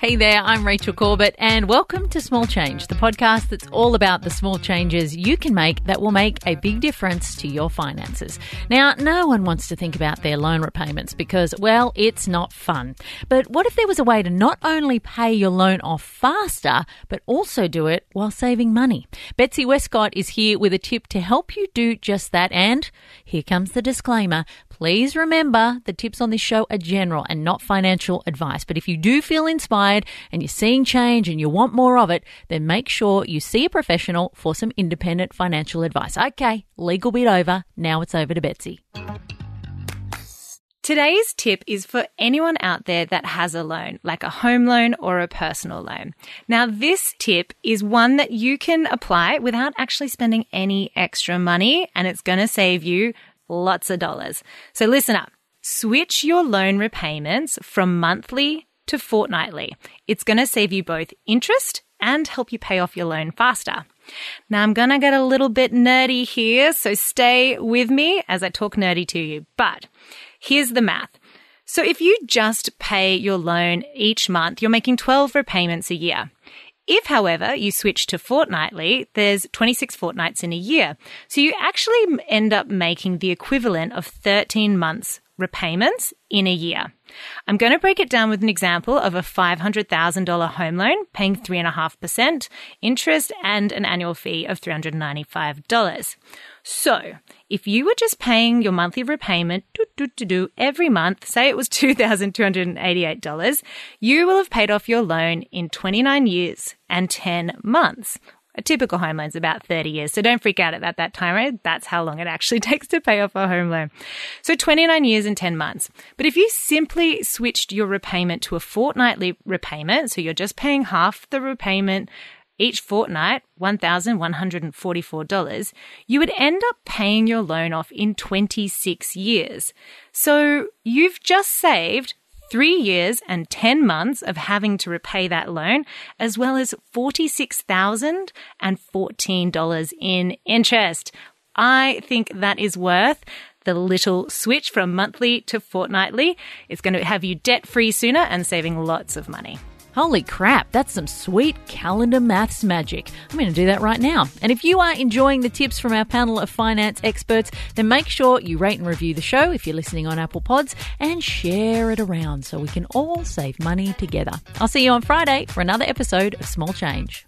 Hey there, I'm Rachel Corbett, and welcome to Small Change, the podcast that's all about the small changes you can make that will make a big difference to your finances. Now, no one wants to think about their loan repayments because, well, it's not fun. But what if there was a way to not only pay your loan off faster, but also do it while saving money? Betsy Westcott is here with a tip to help you do just that, and here comes the disclaimer. Please remember the tips on this show are general and not financial advice. But if you do feel inspired and you're seeing change and you want more of it, then make sure you see a professional for some independent financial advice. Okay, legal bit over. Now it's over to Betsy. Today's tip is for anyone out there that has a loan, like a home loan or a personal loan. Now, this tip is one that you can apply without actually spending any extra money, and it's going to save you lots of dollars. So listen up. Switch your loan repayments from monthly to fortnightly. It's going to save you both interest and help you pay off your loan faster. Now I'm going to get a little bit nerdy here, so stay with me as I talk nerdy to you. But here's the math. So if you just pay your loan each month, you're making 12 repayments a year. If, however, you switch to fortnightly, there's 26 fortnights in a year. So you actually end up making the equivalent of 13 months repayments in a year. I'm going to break it down with an example of a $500,000 home loan paying 3.5% interest and an annual fee of $395. So, if you were just paying your monthly repayment every month, say it was $2,288, you will have paid off your loan in 29 years and 10 months. A typical home loan is about 30 years. So don't freak out at that, that time, right? That's how long it actually takes to pay off a home loan. So 29 years and 10 months. But if you simply switched your repayment to a fortnightly repayment, so you're just paying half the repayment each fortnight, $1,144, you would end up paying your loan off in 26 years. So you've just saved three years and 10 months of having to repay that loan, as well as $46,014 in interest. I think that is worth the little switch from monthly to fortnightly. It's going to have you debt free sooner and saving lots of money. Holy crap, that's some sweet calendar maths magic. I'm going to do that right now. And if you are enjoying the tips from our panel of finance experts, then make sure you rate and review the show if you're listening on Apple Pods and share it around so we can all save money together. I'll see you on Friday for another episode of Small Change.